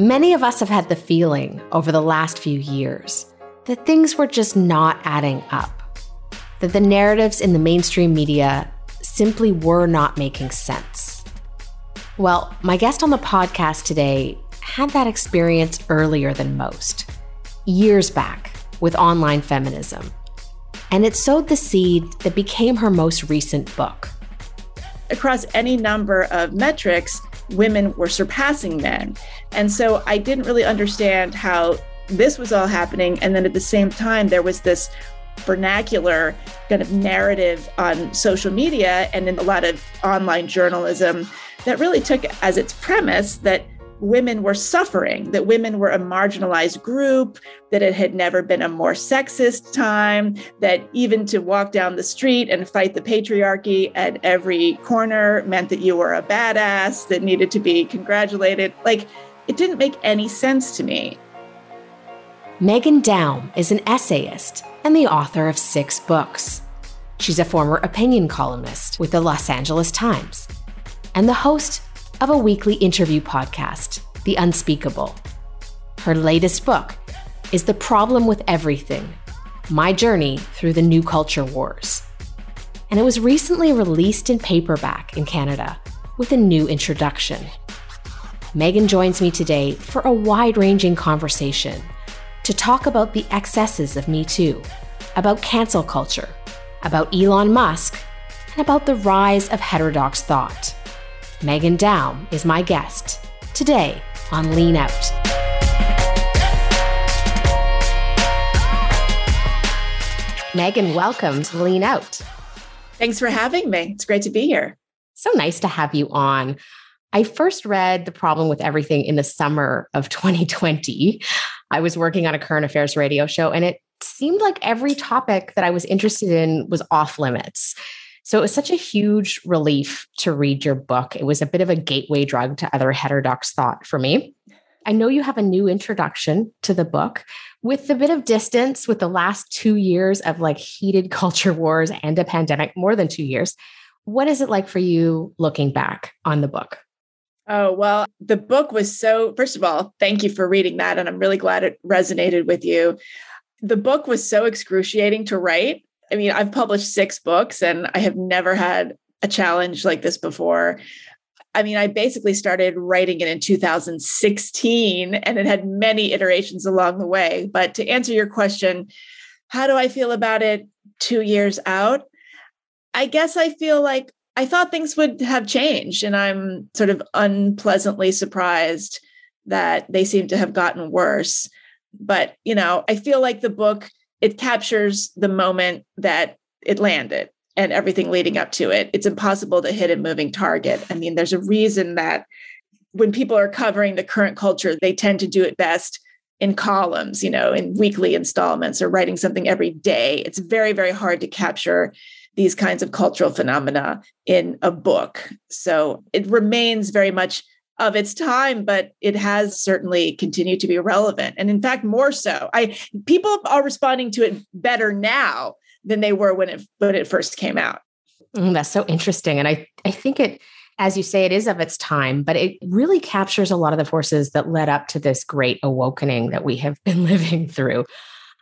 Many of us have had the feeling over the last few years that things were just not adding up, that the narratives in the mainstream media simply were not making sense. Well, my guest on the podcast today had that experience earlier than most, years back with online feminism. And it sowed the seed that became her most recent book. Across any number of metrics, women were surpassing men. And so I didn't really understand how this was all happening. And then at the same time, there was this vernacular kind of narrative on social media and in a lot of online journalism that really took as its premise that women were suffering, that women were a marginalized group, that it had never been a more sexist time, that even to walk down the street and fight the patriarchy at every corner meant that you were a badass that needed to be congratulated. Like, it didn't make any sense to me. Meghan Daum is an essayist and the author of six books. She's a former opinion columnist with the Los Angeles Times and the host of a weekly interview podcast, The Unspeakable. Her latest book is The Problem with Everything My Journey Through the New Culture Wars. And it was recently released in paperback in Canada with a new introduction. Meghan joins me today for a wide ranging conversation to talk about the excesses of Me Too, about cancel culture, about Elon Musk, and about the rise of heterodox thought. Meghan Daum is my guest today on Lean Out. Meghan, welcome to Lean Out. Thanks for having me. It's great to be here. So nice to have you on. I first read The Problem with Everything in the summer of 2020. I was working on a current affairs radio show, and it seemed like every topic that I was interested in was off limits. So it was such a huge relief to read your book. It was a bit of a gateway drug to other heterodox thought for me. I know you have a new introduction to the book with a bit of distance with the last two years of like heated culture wars and a pandemic, more than two years. What is it like for you looking back on the book? Oh, well, the book was so, first of all, thank you for reading that. And I'm really glad it resonated with you. The book was so excruciating to write. I mean, I've published six books and I have never had a challenge like this before. I mean, I basically started writing it in 2016 and it had many iterations along the way. But to answer your question, how do I feel about it two years out? I guess I feel like I thought things would have changed, and I'm sort of unpleasantly surprised that they seem to have gotten worse. But, you know, I feel like the book it captures the moment that it landed and everything leading up to it. It's impossible to hit a moving target. I mean, there's a reason that when people are covering the current culture, they tend to do it best in columns, you know, in weekly installments or writing something every day. It's very, very hard to capture these kinds of cultural phenomena in a book. So it remains very much of its time, but it has certainly continued to be relevant. And in fact, more so. I people are responding to it better now than they were when it when it first came out. Mm, that's so interesting. And I, I think it, as you say, it is of its time, but it really captures a lot of the forces that led up to this great awakening that we have been living through.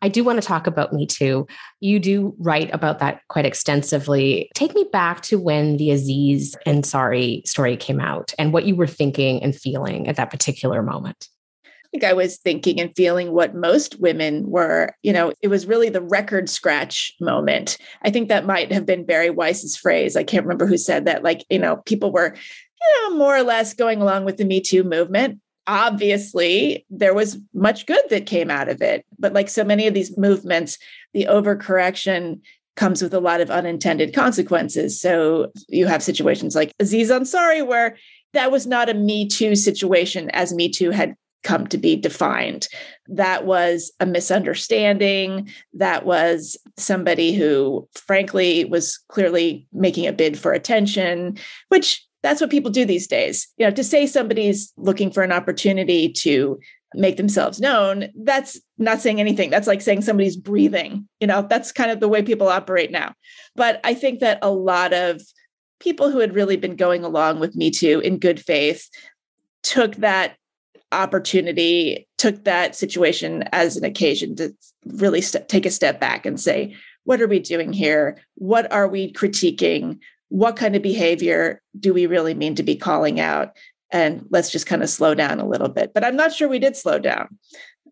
I do want to talk about Me Too. You do write about that quite extensively. Take me back to when the Aziz Ansari story came out and what you were thinking and feeling at that particular moment. I think I was thinking and feeling what most women were. You know, it was really the record scratch moment. I think that might have been Bari Weiss's phrase. I can't remember who said that. Like, you know, people were, you know, more or less going along with the Me Too movement obviously there was much good that came out of it but like so many of these movements the overcorrection comes with a lot of unintended consequences. So you have situations like aziz ansari where that was not a me too situation as me too had come to be defined. That was a misunderstanding. That was somebody who frankly was clearly making a bid for attention which that's what people do these days. You know, to say somebody's looking for an opportunity to make themselves known, that's not saying anything. That's like saying somebody's breathing. You know, that's kind of the way people operate now. But I think that a lot of people who had really been going along with Me Too in good faith took that opportunity, took that situation as an occasion to really st- take a step back and say, what are we doing here? What are we critiquing? What kind of behavior do we really mean to be calling out? And let's just kind of slow down a little bit. But I'm not sure we did slow down.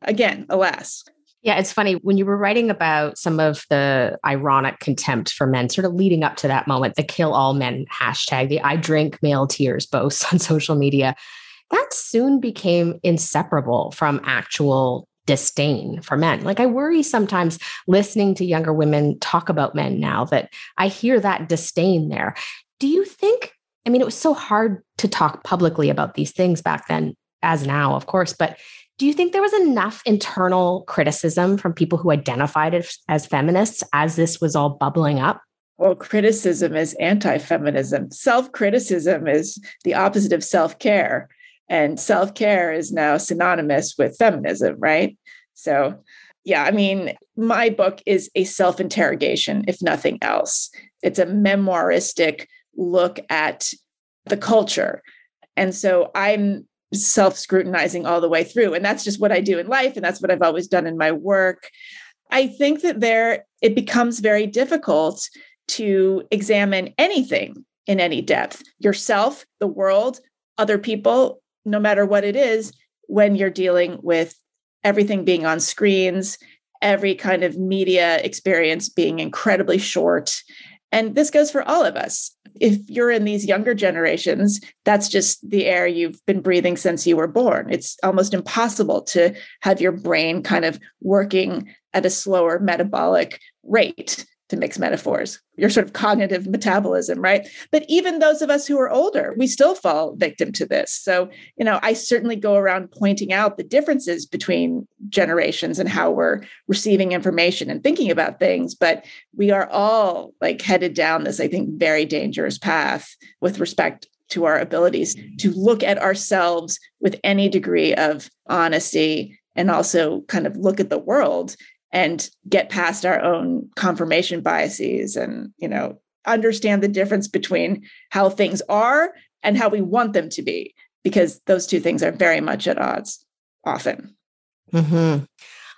Again, alas. Yeah, it's funny when you were writing about some of the ironic contempt for men, sort of leading up to that moment, the kill all men hashtag, the I drink male tears boasts on social media, that soon became inseparable from actual disdain for men. Like I worry sometimes listening to younger women talk about men now that I hear that disdain there. Do you think? I mean, it was so hard to talk publicly about these things back then, as now, of course, but do you think there was enough internal criticism from people who identified as, feminists as this was all bubbling up? Well, criticism is anti feminism. Self criticism is the opposite of self care. And self care is now synonymous with feminism, right? So, yeah, I mean, my book is a self interrogation, if nothing else. It's a memoiristic look at the culture. And so I'm self scrutinizing all the way through. And that's just what I do in life. And that's what I've always done in my work. I think that there, it becomes very difficult to examine anything in any depth yourself, the world, other people, no matter what it is, when you're dealing with everything being on screens, every kind of media experience being incredibly short. And this goes for all of us if you're in these younger generations, that's just the air you've been breathing since you were born. It's almost impossible to have your brain kind of working at a slower metabolic rate to mix metaphors, your sort of cognitive metabolism, right? But even those of us who are older, we still fall victim to this. So, you know, I certainly go around pointing out the differences between generations and how we're receiving information and thinking about things. But we are all like headed down this, I think, very dangerous path with respect to our abilities to look at ourselves with any degree of honesty and also kind of look at the world and get past our own confirmation biases and you know understand the difference between how things are and how we want them to be because those two things are very much at odds often. Mm-hmm.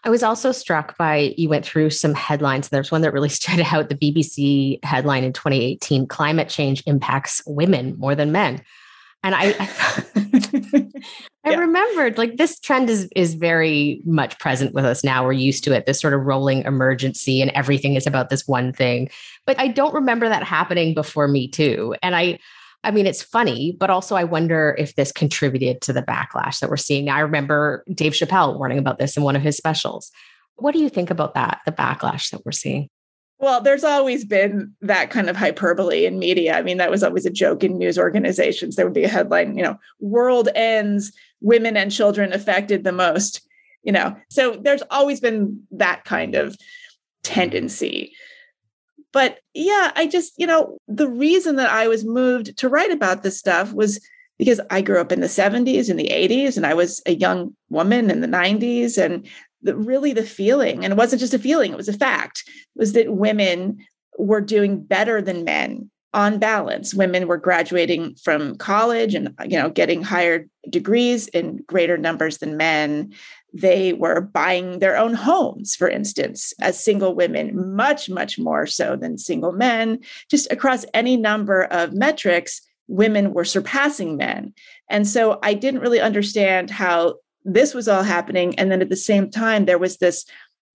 i was also struck by you went through some headlines. There's one that really stood out the bbc headline in 2018 climate change impacts women more than men and I, I, I yeah. remembered like this trend is is very much present with us now. We're used to it. This sort of rolling emergency, and everything is about this one thing. But I don't remember that happening before Me Too. And I, I mean, it's funny, but also I wonder if this contributed to the backlash that we're seeing now. I remember Dave Chappelle warning about this in one of his specials. What do you think about that? The backlash that we're seeing? Well, there's always been that kind of hyperbole in media. I mean, that was always a joke in news organizations. There would be a headline, you know, world ends, women and children affected the most, you know. So there's always been that kind of tendency. But yeah, I just, you know, the reason that I was moved to write about this stuff was because I grew up in the 70s and the 80s, and I was a young woman in the 90s. And really the feeling, and it wasn't just a feeling, it was a fact, was that women were doing better than men on balance. Women were graduating from college and you know getting higher degrees in greater numbers than men. They were buying their own homes, for instance, as single women, much, much more so than single men. Just across any number of metrics, women were surpassing men. And so I didn't really understand how this was all happening. And then at the same time, there was this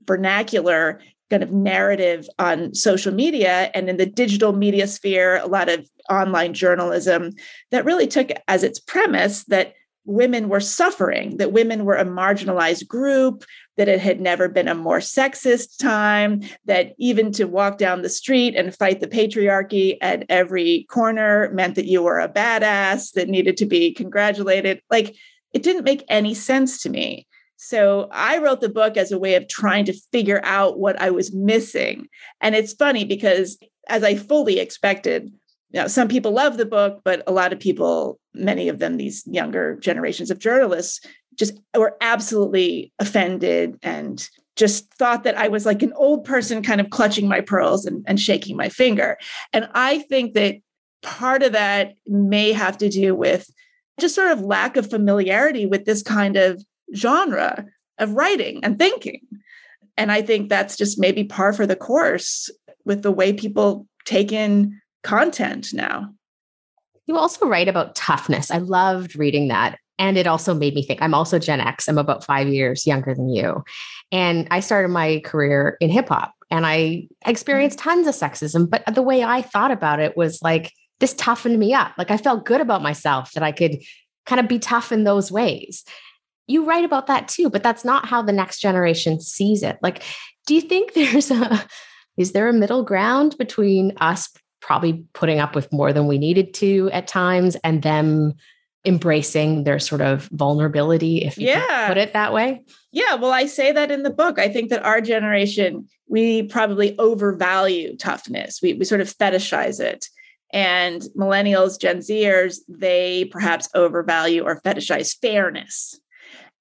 vernacular kind of narrative on social media and in the digital media sphere, a lot of online journalism that really took as its premise that women were suffering, that women were a marginalized group, that it had never been a more sexist time, that even to walk down the street and fight the patriarchy at every corner meant that you were a badass that needed to be congratulated. Like it didn't make any sense to me. So I wrote the book as a way of trying to figure out what I was missing. And it's funny because as I fully expected, you know, some people love the book, but a lot of people, many of them, these younger generations of journalists, just were absolutely offended and just thought that I was like an old person kind of clutching my pearls and, and shaking my finger. And I think that part of that may have to do with just sort of lack of familiarity with this kind of genre of writing and thinking. And I think that's just maybe par for the course with the way people take in content now. You also write about toughness. I loved reading that. And it also made me think I'm also Gen X. I'm about five years younger than you. And I started my career in hip hop and I experienced tons of sexism. But the way I thought about it was like, this toughened me up. Like I felt good about myself that I could kind of be tough in those ways. You write about that too, but that's not how the next generation sees it. Like, do you think there's a, is there a middle ground between us probably putting up with more than we needed to at times and them embracing their sort of vulnerability if you yeah. put it that way yeah well i say that in the book i think that our generation we probably overvalue toughness we, we sort of fetishize it and millennials gen zers they perhaps overvalue or fetishize fairness.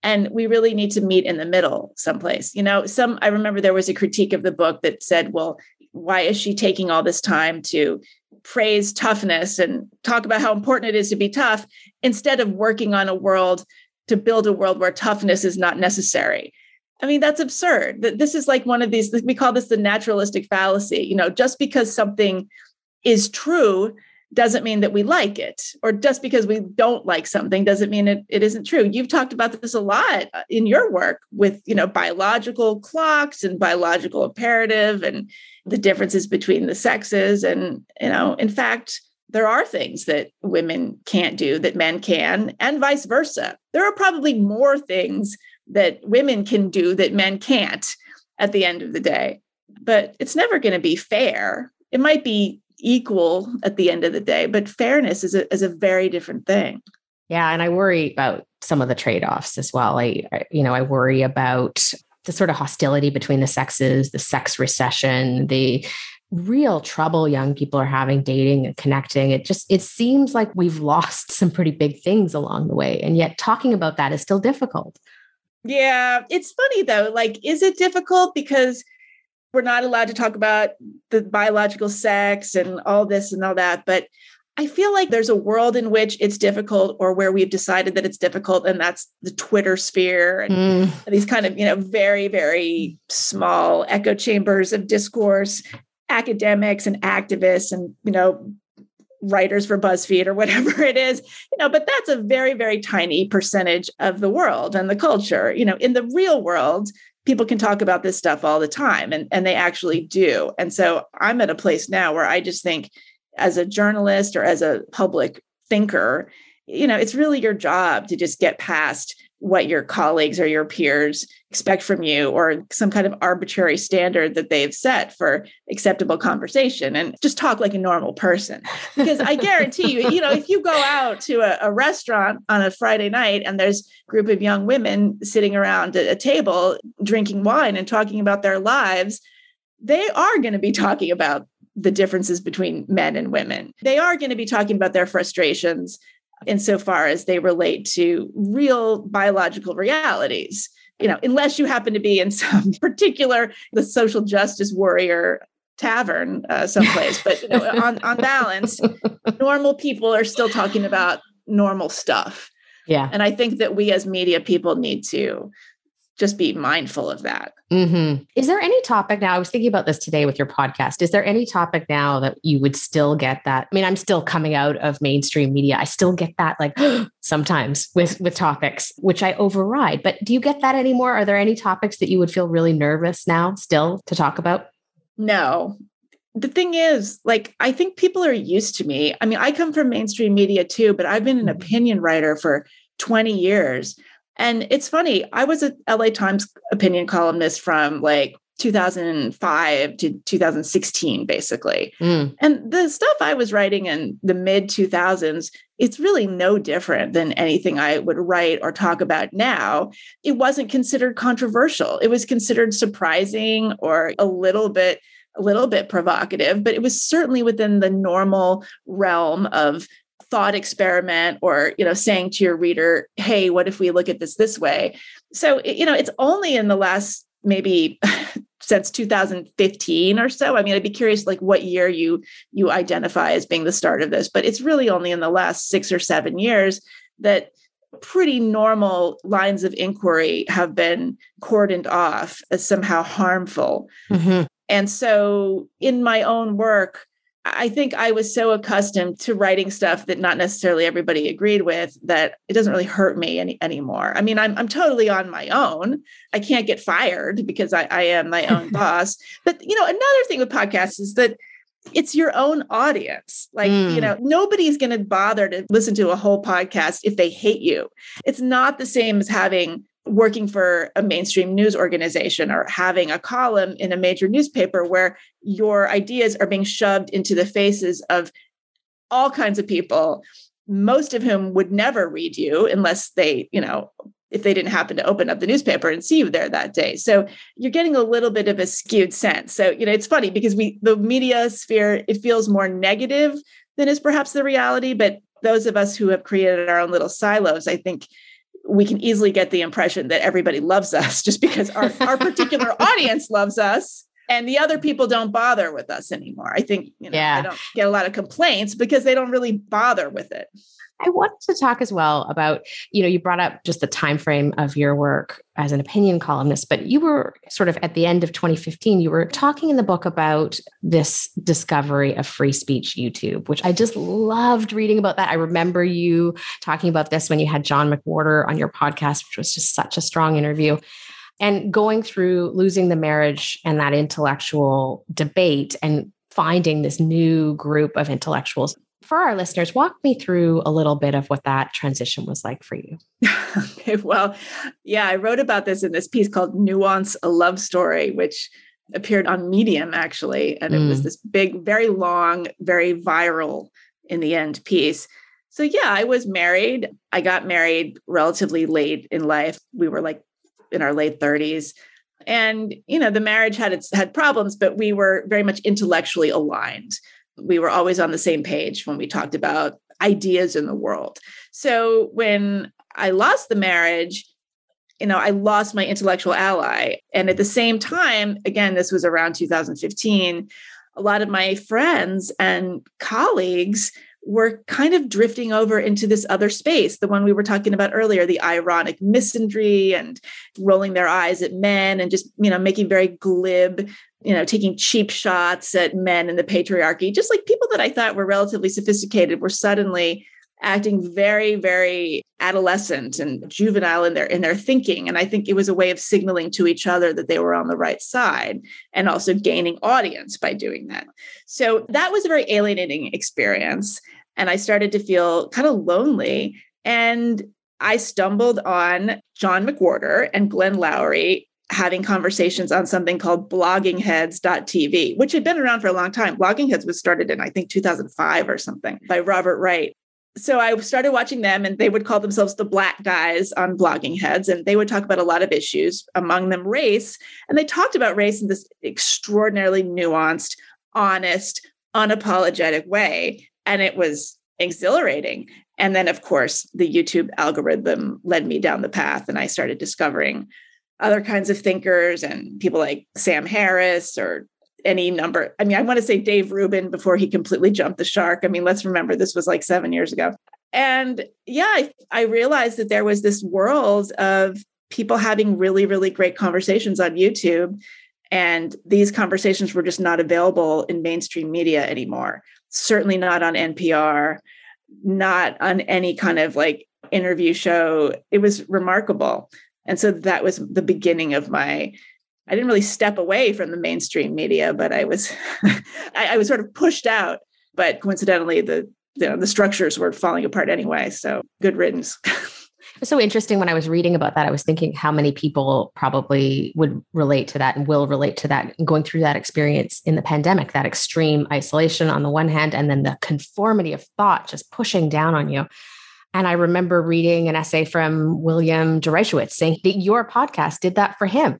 And we really need to meet in the middle someplace. You know some i remember there was a critique of the book that said well why is she taking all this time to praise toughness and talk about how important it is to be tough instead of working on a world to build a world where toughness is not necessary? I mean that's absurd. This is like one of these we call this the naturalistic fallacy. You know just because something is true doesn't mean that we like it or just because we don't like something doesn't mean it, it isn't true. You've talked about this a lot uh, in your work with you know biological clocks and biological imperative and the differences between the sexes and you know in fact there are things that women can't do that men can and vice versa. There are probably more things that women can do that men can't at the end of the day but it's never going to be fair. It might be equal at the end of the day. But fairness is a, is a very different thing. Yeah. And I worry about some of the trade offs as well. I, I, you know, I worry about the sort of hostility between the sexes, the sex recession, the real trouble young people are having dating and connecting it just it seems like we've lost some pretty big things along the way and yet talking about that is still difficult yeah it's funny though like is it difficult because we're not allowed to talk about the biological sex and all this and all that. But I feel like there's a world in which it's difficult or where we've decided that it's difficult, and that's the Twitter sphere and mm. these kind of, you know, very, very small echo chambers of discourse, academics and activists and, you know, writers for BuzzFeed or whatever it is, you know, but that's a very, very tiny percentage of the world and the culture. You know, in the real world, people can talk about this stuff all the time and, and they actually do. And so I'm at a place now where I just think as a journalist or as a public thinker, you know, it's really your job to just get past what your colleagues or your peers expect from you or some kind of arbitrary standard that they've set for acceptable conversation and just talk like a normal person. Because i guarantee you you know if you go out to a, a, restaurant on a friday night and there's a group of young women sitting around a, a table drinking wine and talking about their lives they are going to be talking about the differences between men and women. They are going to be talking about their frustrations insofar as they relate to real biological realities. You know, unless you happen to be in some particular the social justice warrior tavern uh, someplace, but you know, on on balance, normal people are still talking about normal stuff. Yeah, and I think that we as media people need to just be mindful of that. Mm-hmm. Is there any topic now? I was thinking about this today with your podcast. Is there any topic now that you would still get that? I mean, I'm still coming out of mainstream media. I still get that like sometimes with with topics which I override. But do you get that anymore? Are there any topics that you would feel really nervous now still to talk about? No. The thing is, like, I think people are used to me. I mean, I come from mainstream media too, but I've been an mm-hmm. opinion writer for 20 years. And it's funny, I was a LA Times opinion columnist from like 2005 to 2016 basically. Mm. and the stuff i was writing in the mid 2000s it's really no different than anything i would write or talk about now. It wasn't considered controversial. It was considered surprising or a little bit a little bit provocative but it was certainly within the normal realm of thought experiment or you know saying to your reader hey what if we look at this this way so you know it's only in the last maybe since 2015 or so i mean i'd be curious like what year you you identify as being the start of this but it's really only in the last 6 or 7 years that pretty normal lines of inquiry have been cordoned off as somehow harmful. Mm-hmm. And so in my own work, I think I was so accustomed to writing stuff that not necessarily everybody agreed with that it doesn't really hurt me any anymore. I mean, I'm I'm totally on my own. I can't get fired because I, I am my own boss. But you know, another thing with podcasts is that it's your own audience. Like, mm. you know, nobody's going to bother to listen to a whole podcast if they hate you. It's not the same as having working for a mainstream news organization or having a column in a major newspaper where your ideas are being shoved into the faces of all kinds of people most of whom would never read you unless they you know if they didn't happen to open up the newspaper and see you there that day. So you're getting a little bit of a skewed sense. So you know it's funny because we the media sphere it feels more negative than is perhaps the reality but those of us who have created our own little silos i think we can easily get the impression that everybody loves us just because our, our particular audience loves us and the other people don't bother with us anymore. I think, you know, yeah. I don't get a lot of complaints because they don't really bother with it. I wanted to talk as well about, you know, you brought up just the time frame of your work as an opinion columnist, but you were sort of at the end of 2015, you were talking in the book about this discovery of free speech YouTube, which I just loved reading about that. I remember you talking about this when you had John McWhorter on your podcast, which was just such a strong interview. And going through losing the marriage and that intellectual debate and finding this new group of intellectuals for our listeners, walk me through a little bit of what that transition was like for you. okay, well, yeah, I wrote about this in this piece called Nuance a Love Story, which appeared on Medium actually. And mm. it was mm. this big, very long, very viral in the end piece. So, yeah, I was married. I got married relatively late in life. We were like in our late 30s. And, you know, the marriage had its had problems, but we were very much intellectually aligned we were always on the same page when we talked about ideas in the world. So when I lost the marriage, you know, I lost my intellectual ally. And at the same time, again, this was around 2015, a lot of my friends and colleagues were kind of drifting over into this other space, the one we were talking about earlier, the ironic misandry and rolling their eyes at men and just, you know, making very glib you know, taking cheap shots at men and the patriarchy, just like people that I thought were relatively sophisticated were suddenly acting very, very adolescent and juvenile in their in their thinking. And I think it was a way of signaling to each other that they were on the right side and also gaining audience by doing that. So that was a very alienating experience. And I started to feel kind of lonely. And I stumbled on John McWhorter and Glenn Loury having conversations on something called bloggingheads.tv, which had been around for a long time. Blogging Heads was started in, I think, 2005 or something by Robert Wright. So I started watching them, and they would call themselves the Black Guys on Blogging Heads, and they would talk about a lot of issues, among them race. And they talked about race in this extraordinarily nuanced, honest, unapologetic way. And it was exhilarating. And then, of course, the YouTube algorithm led me down the path, and I started discovering other kinds of thinkers and people like Sam Harris or any number. I mean, I want to say Dave Rubin before he completely jumped the shark. I mean, let's remember this was like seven years ago. And yeah, I, I realized that there was this world of people having really, really great conversations on YouTube. And these conversations were just not available in mainstream media anymore. Certainly not on NPR, not on any kind of like interview show. It was remarkable. And so that was the beginning of my I didn't really step away from the mainstream media, but I was I, I, was sort of pushed out. But coincidentally, the you know, the structures were falling apart anyway. So good riddance. It was so interesting when I was reading about that. I was thinking how many people probably would relate to that and will relate to that going through that experience in the pandemic, that extreme isolation on the one hand, and then the conformity of thought just pushing down on you. And I remember reading an essay from William Deresiewicz saying that your podcast did that for him.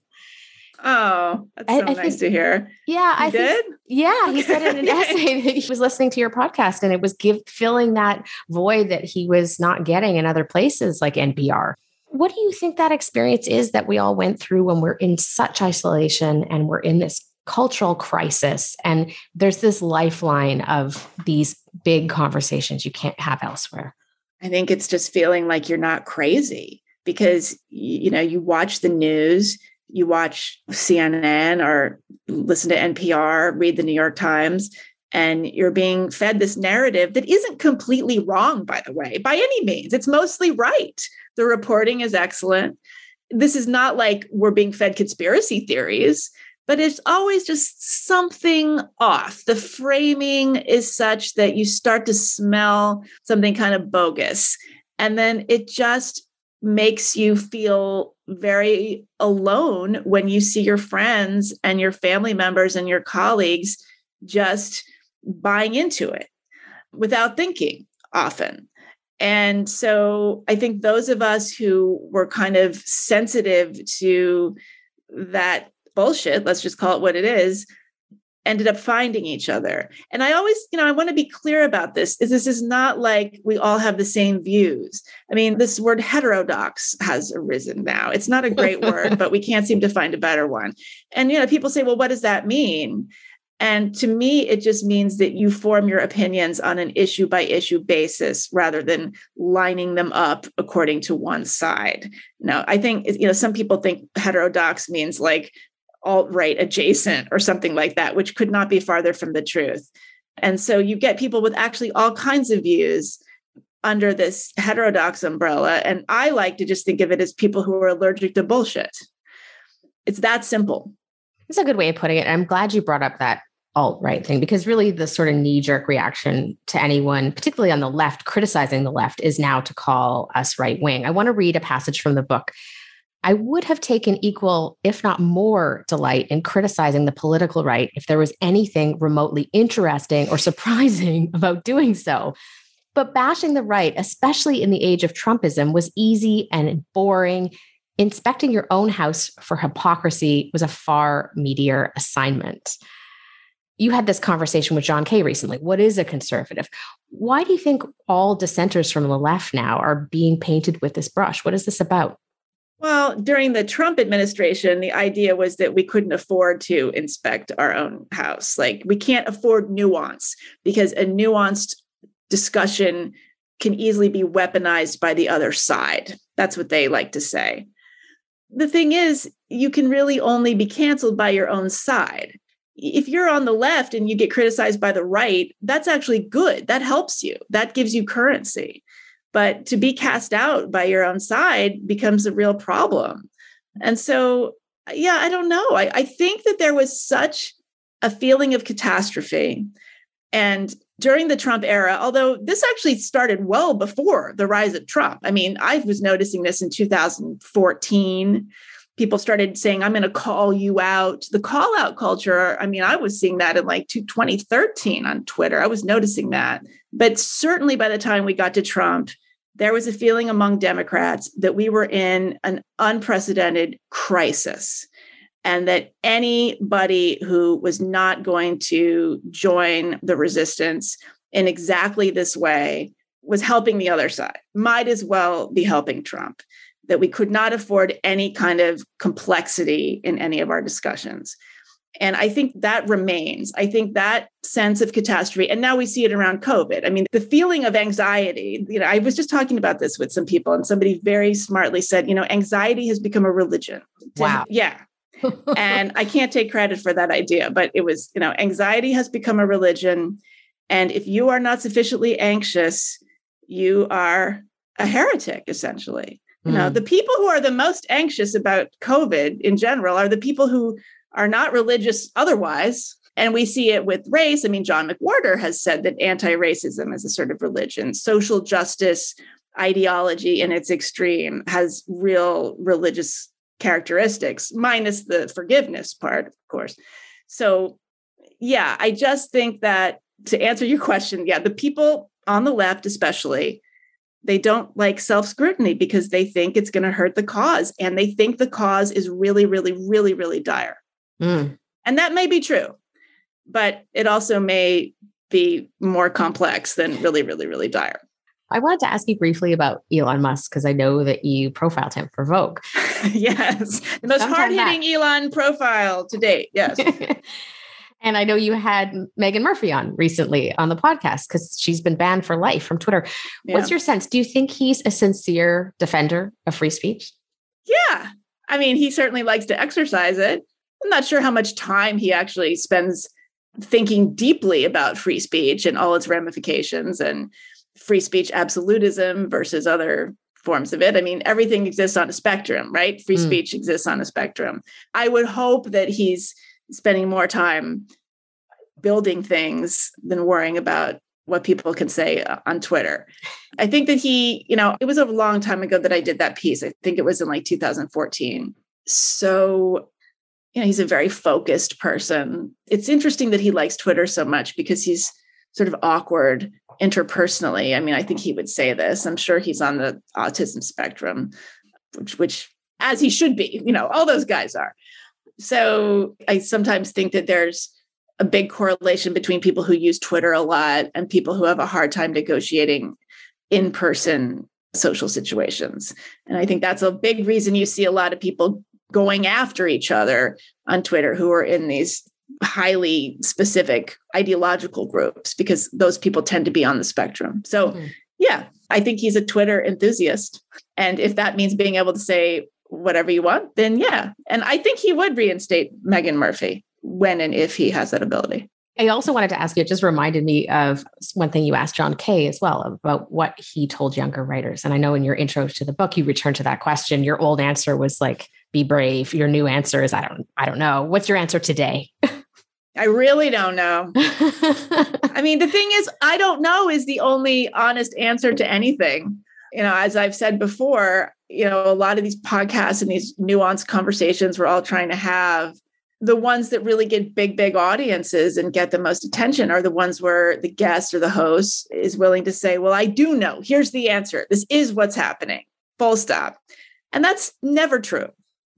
Oh, that's so I, I nice think, to hear. Yeah, he I did. Think, yeah, he said in an essay that he was listening to your podcast and it was give filling that void that he was not getting in other places like NPR. What do you think that experience is that we all went through when we're in such isolation and we're in this cultural crisis and there's this lifeline of these big conversations you can't have elsewhere? I think it's just feeling like you're not crazy because you know you watch the news, you watch CNN or listen to NPR, read the New York Times, and you're being fed this narrative that isn't completely wrong by the way by any means. It's mostly right. The reporting is excellent. This is not like we're being fed conspiracy theories but it's always just something off. The framing is such that you start to smell something kind of bogus. And then it just makes you feel very alone when you see your friends and your family members and your colleagues just buying into it without thinking often. And so I think those of us who were kind of sensitive to that bullshit, let's just call it what it is, ended up finding each other. And I always, you know, I want to be clear about this is this is not like we all have the same views. I mean, this word heterodox has arisen now. It's not a great word, but we can't seem to find a better one. And you know, people say, well, what does that mean? And to me, it just means that you form your opinions on an issue by issue basis rather than lining them up according to one side. Now, I think, you know, some people think heterodox means like alt right adjacent or something like that, which could not be farther from the truth. And so you get people with actually all kinds of views under this heterodox umbrella. And I like to just think of it as people who are allergic to bullshit. It's that simple. It's a good way of putting it. I'm glad you brought up that alt right thing because really the sort of knee jerk reaction to anyone, particularly on the left, criticizing the left is now to call us right wing. I want to read a passage from the book. I would have taken equal, if not more, delight in criticizing the political right if there was anything remotely interesting or surprising about doing so. But bashing the right, especially in the age of Trumpism, was easy and boring. Inspecting your own house for hypocrisy was a far meatier assignment you had this conversation with John Kay recently. What is a conservative? Why do you think all dissenters from the left now are being painted with this brush? What is this about? Well, during the Trump administration, the idea was that we couldn't afford to inspect our own house. Like, we can't afford nuance because a nuanced discussion can easily be weaponized by the other side. That's what they like to say. The thing is, you can really only be canceled by your own side if you're on the left and you get criticized by the right, that's actually good. That helps you. That gives you currency. But to be cast out by your own side becomes a real problem. And so, yeah, I don't know. I, I think that there was such a feeling of catastrophe. And during the Trump era, although this actually started well before the rise of Trump, I mean, I was noticing this in 2014 people started saying, I'm going to call you out. The call out culture, I mean, I was seeing that in like 2013 on Twitter. I was noticing that. But certainly by the time we got to Trump, there was a feeling among Democrats that we were in an unprecedented crisis and that anybody who was not going to join the resistance in exactly this way was helping the other side, might as well be helping Trump that we could not afford any kind of complexity in any of our discussions. And I think that remains. I think that sense of catastrophe, and now we see it around COVID. I mean, the feeling of anxiety, you know, I was just talking about this with some people, and somebody very smartly said, you know, anxiety has become a religion. Wow. Yeah. and I can't take credit for that idea, but it was, you know, anxiety has become a religion. And if you are not sufficiently anxious, you are a heretic, essentially. You know, mm. the people who are the most anxious about COVID in general are the people who are not religious otherwise. And we see it with race. I mean, John McWhorter has said that anti racism is a sort of religion. Social justice ideology in its extreme has real religious characteristics, minus the forgiveness part, of course. So, yeah, I just think that to answer your question, yeah, the people on the left, especially, they don't like self scrutiny because they think it's going to hurt the cause and they think the cause is really, really, really, really dire. Mm. And that may be true, but it also may be more complex than really, really, really dire. I wanted to ask you briefly about Elon Musk because I know that you profiled him for Vogue. yes, the most hard hitting Elon profile to date. Yes. And I know you had Meghan Murphy on recently on the podcast because she's been banned for life from Twitter. Yeah. What's your sense? Do you think he's a sincere defender of free speech? Yeah. I mean, he certainly likes to exercise it. I'm not sure how much time he actually spends thinking deeply about free speech and all its ramifications and free speech absolutism versus other forms of it. I mean, everything exists on a spectrum, right? Free mm. speech exists on a spectrum. I would hope that he's spending more time building things than worrying about what people can say uh, on Twitter. I think that he, you know, it was a long time ago that I did that piece. I think it was in like 2014. So, you know, he's a very focused person. It's interesting that he likes Twitter so much because he's sort of awkward interpersonally. I mean, I think he would say this. I'm sure he's on the autism spectrum, which, which as he should be, you know, all those guys are. So I sometimes think that there's a big correlation between people who use Twitter a lot and people who have a hard time negotiating in person social situations. And I think that's a big reason you see a lot of people going after each other on Twitter who are in these highly specific ideological groups because those people tend to be on the spectrum. So, mm-hmm. yeah, I think he's a Twitter enthusiast. And if that means being able to say whatever you want, then yeah. And I think he would reinstate Meghan Murphy when and if he has that ability. I also wanted to ask you, it just reminded me of one thing you asked John Kay as well about what he told younger writers. And I know in your intro to the book, you returned to that question. Your old answer was like, be brave. Your new answer is, I don't, I don't know. What's your answer today? I really don't know. I mean, the thing is, I don't know is the only honest answer to anything. You know, as I've said before, you know, a lot of these podcasts and these nuanced conversations we're all trying to have the ones that really get big big audiences and get the most attention are the ones where the guest or the host is willing to say well i do know. Here's the answer. This is what's happening. Full stop. And that's never true.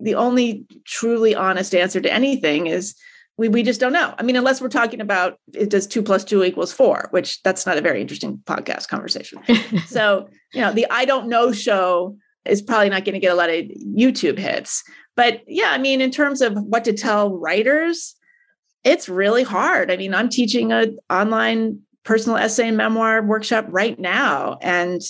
The only truly honest answer to anything is we, we just don't know i mean unless we're talking about it does two plus two equals four which that's not a very interesting podcast conversation so you know the i don't know show is probably not going to get a lot of youtube hits but yeah, I mean, in terms of what to tell writers, it's really hard. I mean, I'm teaching an online personal essay and memoir workshop right now. And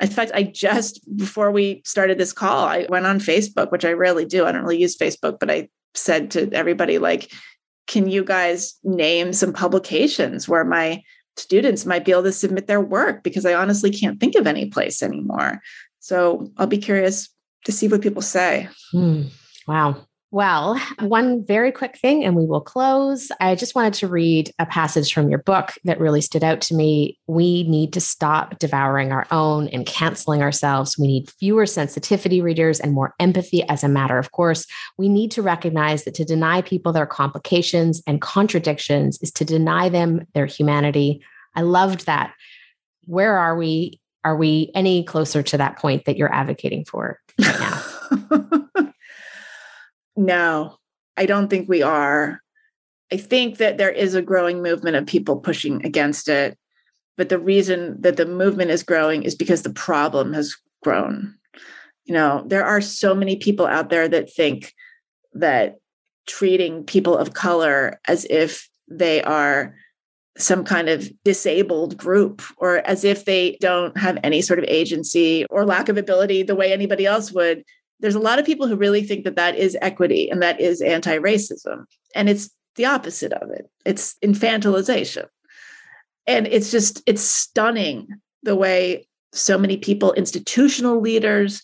in fact, I just before we started this call, I went on Facebook, which I rarely do. I don't really use Facebook, but I said to everybody, like, can you guys name some publications where my students might be able to submit their work? Because I honestly can't think of any place anymore. So I'll be curious to see what people say. Hmm. Wow. Well, one very quick thing, and we will close. I just wanted to read a passage from your book that really stood out to me. We need to stop devouring our own and canceling ourselves. We need fewer sensitivity readers and more empathy as a matter of course. We need to recognize that to deny people their complications and contradictions is to deny them their humanity. I loved that. Where are we? Are we any closer to that point that you're advocating for right now? No, I don't think we are. I think that there is a growing movement of people pushing against it. But the reason that the movement is growing is because the problem has grown. You know, there are so many people out there that think that treating people of color as if they are some kind of disabled group or as if they don't have any sort of agency or lack of ability the way anybody else would there's a lot of people who really think that that is equity and that is anti-racism. And it's the opposite of it. It's infantilization. And it's just it's stunning the way so many people institutional leaders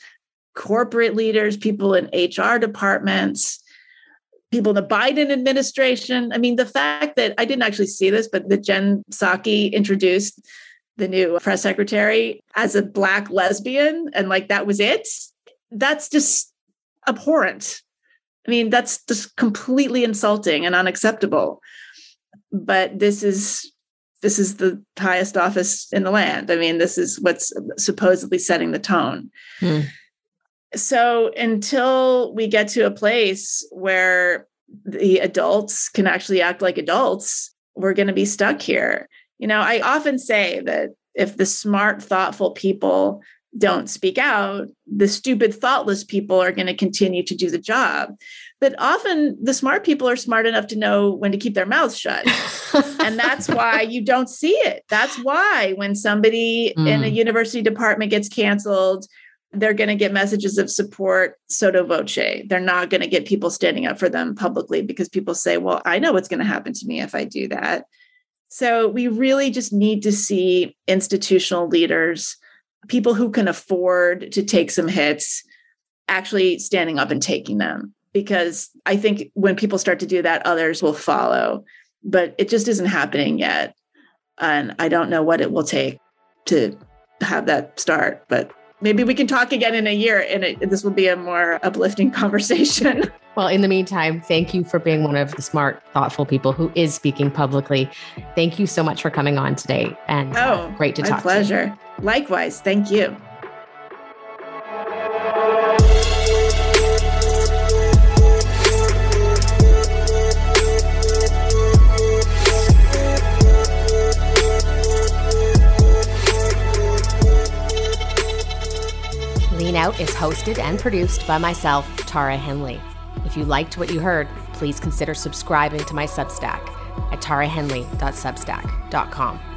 corporate leaders people in hr departments people in the biden administration. I mean the fact that i didn't actually see this but that jen psaki introduced the new press secretary as a black lesbian and like that was it that's just abhorrent. I mean, that's just completely insulting and unacceptable. But this is this is the highest office in the land. I mean, this is what's supposedly setting the tone. Hmm. So until we get to a place where the adults can actually act like adults, we're going to be stuck here. You know, I often say that if the smart, thoughtful people don't speak out, the stupid, thoughtless people are going to continue to do the job. but often the smart people are smart enough to know when to keep their mouths shut. and that's why you don't see it. That's why when somebody mm. in a mm. university department gets canceled, they're going to get messages of support sotto voce. They're not going to get people standing up for them publicly because people say, well, I know what's going to happen to me if I do that. So we really just need to see institutional leaders, people who can afford to take some hits, actually standing up and taking them because I think when people start to do that, others will follow. But it just isn't happening yet. And I don't know what it will take to have that start. But maybe we can talk again in a year and it, this will be a more uplifting conversation. Well, in the meantime, thank you for being one of the smart, thoughtful people who is speaking publicly. Thank you so much for coming on today. And oh, great to talk pleasure. to you. Likewise. Thank you. Lean Out is hosted and produced by myself, Tara Henley. If you liked what you heard, please consider subscribing to my Substack at tarahenley.substack.com.